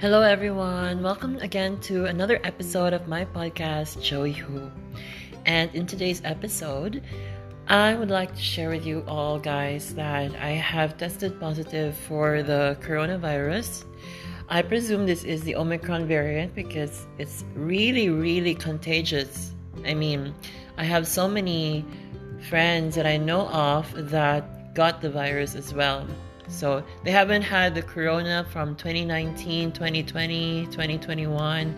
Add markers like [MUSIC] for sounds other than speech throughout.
Hello, everyone. Welcome again to another episode of my podcast, Joey Who. And in today's episode, I would like to share with you all, guys, that I have tested positive for the coronavirus. I presume this is the Omicron variant because it's really, really contagious. I mean, I have so many friends that I know of that got the virus as well. So they haven't had the corona from 2019, 2020, 2021.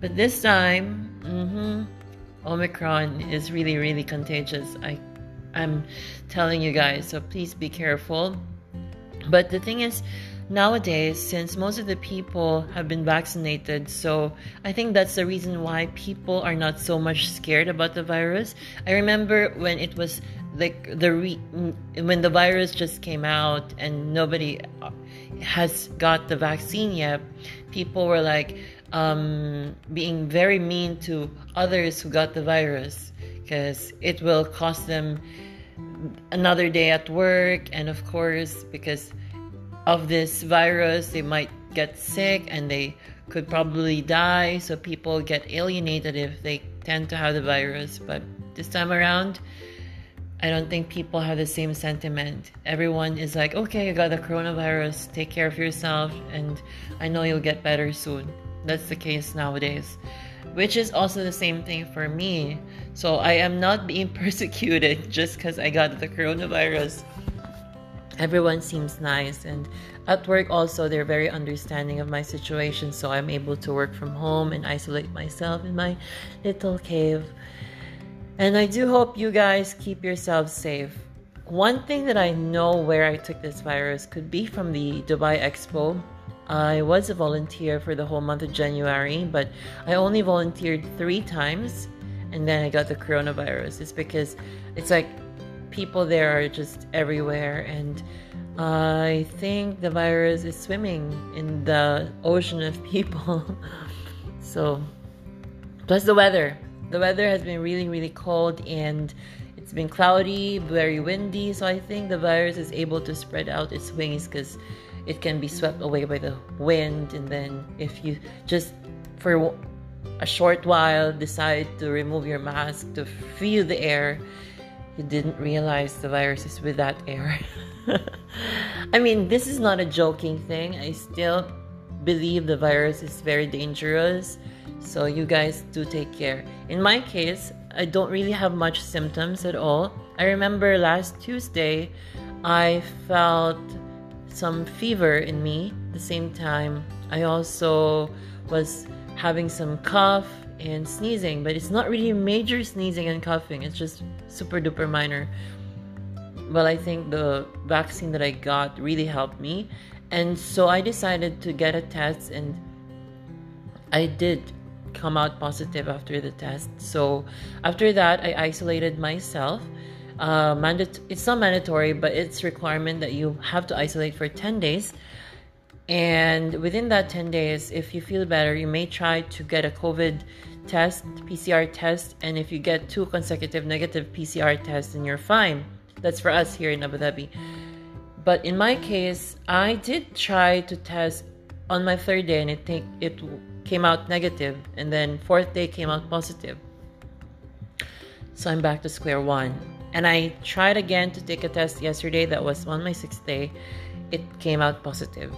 But this time, mm-hmm, Omicron is really, really contagious. I, I'm telling you guys, so please be careful. But the thing is, nowadays, since most of the people have been vaccinated, so I think that's the reason why people are not so much scared about the virus. I remember when it was like the re- when the virus just came out and nobody uh, has got the vaccine yet, people were like um, being very mean to others who got the virus because it will cost them another day at work and of course because of this virus, they might get sick and they could probably die. So people get alienated if they tend to have the virus. But this time around, I don't think people have the same sentiment. Everyone is like, okay, you got the coronavirus, take care of yourself, and I know you'll get better soon. That's the case nowadays, which is also the same thing for me. So I am not being [LAUGHS] persecuted just because I got the coronavirus everyone seems nice and at work also they're very understanding of my situation so i'm able to work from home and isolate myself in my little cave and i do hope you guys keep yourselves safe one thing that i know where i took this virus could be from the dubai expo i was a volunteer for the whole month of january but i only volunteered three times and then i got the coronavirus it's because it's like people there are just everywhere and I think the virus is swimming in the ocean of [LAUGHS] people. so, plus the weather. The weather has been really, really cold and it's been cloudy, very windy. So, I think the virus is able to spread out its wings because it can be swept away by the wind. And then, if you just for a short while decide to remove your mask to feel the air, you didn't realize the virus is with that air. [LAUGHS] I mean, this is not a joking thing. I still believe the virus is very dangerous. So you guys do take care. In my case, I don't really have much symptoms at all. I remember last Tuesday, I felt some fever in me. At the same time, I also was having some cough and sneezing, but it's not really major sneezing and coughing. It's just super duper minor. Well, I think the vaccine that I got really helped me. And so I decided to get a test, and I did come out positive after the test. So after that, I isolated myself. Uh, it's not mandatory, but it's requirement that you have to isolate for 10 days. And within that 10 days, if you feel better, you may try to get a COVID test, PCR test, and if you get two consecutive negative PCR tests, then you're fine. That's for us here in Abu Dhabi. But in my case, I did try to test on my third day, and it take, it came out negative, and then fourth day came out positive. So I'm back to square one. And I tried again to take a test yesterday. That was on my sixth day. It came out positive.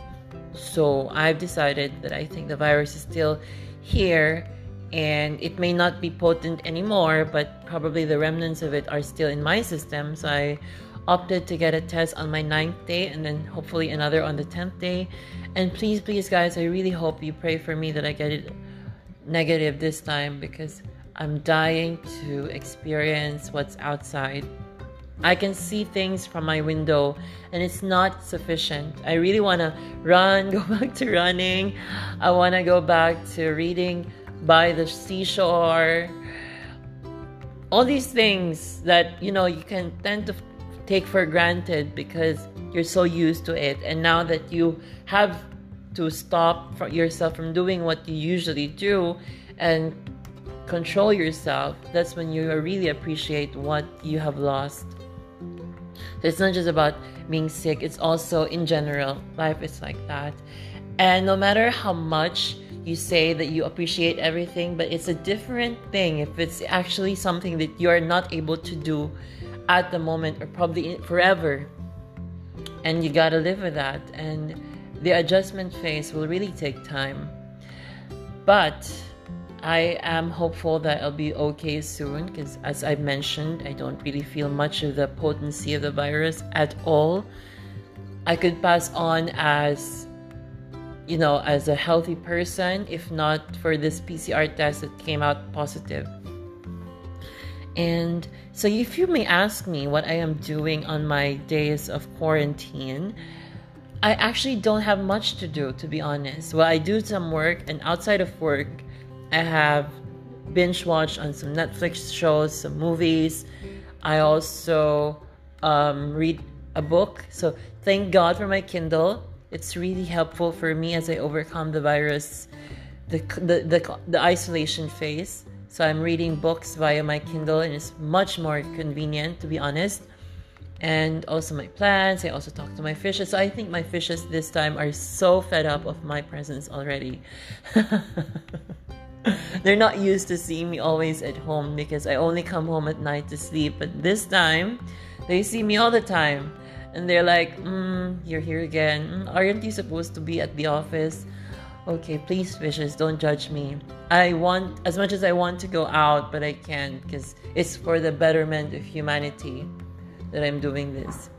So I've decided that I think the virus is still here and it may not be potent anymore, but probably the remnants of it are still in my system. So I opted to get a test on my ninth day and then hopefully another on the 10th day. And please, please, guys, I really hope you pray for me that I get it negative this time because I'm dying to experience what's outside. I can see things from my window and it's not sufficient. I really want to run, [LAUGHS] go back to running. I want to go back to reading by the seashore. All these things that you know you can tend to take for granted because you're so used to it and now that you have to stop yourself from doing what you usually do and control yourself that's when you really appreciate what you have lost so it's not just about being sick, it's also in general. Life is like that. And no matter how much you say that you appreciate everything, but it's a different thing if it's actually something that you're not able to do at the moment or probably forever. And you gotta live with that. And the adjustment phase will really take time. But I am hopeful that I'll be okay soon because, as I mentioned, I don't really feel much of the potency of the virus at all. I could pass on as, you know, as a healthy person if not for this PCR test that came out positive. And so, if you may ask me what I am doing on my days of quarantine, I actually don't have much to do, to be honest. Well, I do some work, and outside of work, I have binge watched on some Netflix shows, some movies. I also um, read a book. So thank God for my Kindle. It's really helpful for me as I overcome the virus, the, the, the, the isolation phase. So I'm reading books via my Kindle and it's much more convenient to be honest. And also my plants. I also talk to my fishes. So I think my fishes this time are so fed up of my presence already. [LAUGHS] They're not used to seeing me always at home because I only come home at night to sleep. But this time, they see me all the time. And they're like, mm, you're here again. Mm, aren't you supposed to be at the office? Okay, please, fishes, don't judge me. I want, as much as I want to go out, but I can't because it's for the betterment of humanity that I'm doing this.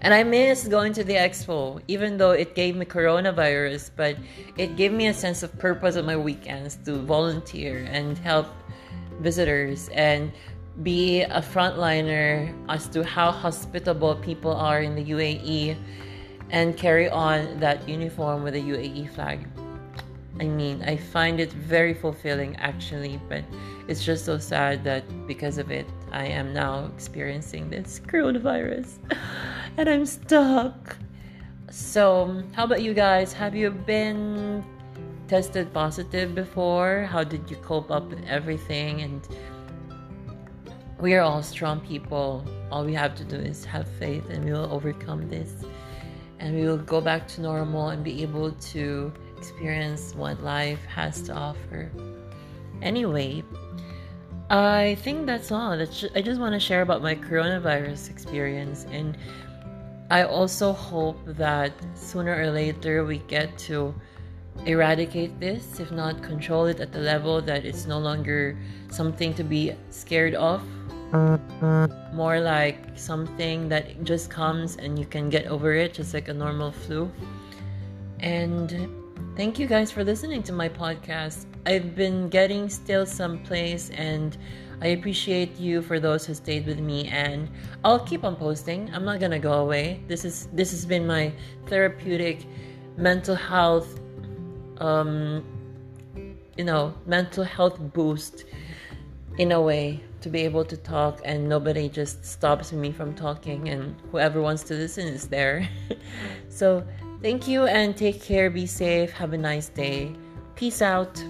And I miss going to the expo, even though it gave me coronavirus, but it gave me a sense of purpose on my weekends to volunteer and help visitors and be a frontliner as to how hospitable people are in the UAE and carry on that uniform with the UAE flag. I mean, I find it very fulfilling actually, but it's just so sad that because of it, I am now experiencing this [LAUGHS] coronavirus. [LAUGHS] and I'm stuck. So, how about you guys? Have you been tested positive before? How did you cope up with everything? And we are all strong people. All we have to do is have faith and we will overcome this. And we will go back to normal and be able to experience what life has to offer. Anyway, I think that's all. I just want to share about my coronavirus experience and I also hope that sooner or later we get to eradicate this, if not control it at the level that it's no longer something to be scared of. More like something that just comes and you can get over it, just like a normal flu. And thank you guys for listening to my podcast. I've been getting still some place and I appreciate you for those who stayed with me and I'll keep on posting. I'm not gonna go away. This is this has been my therapeutic mental health um you know mental health boost in a way to be able to talk and nobody just stops me from talking and whoever wants to listen is there. [LAUGHS] so thank you and take care, be safe, have a nice day. Peace out.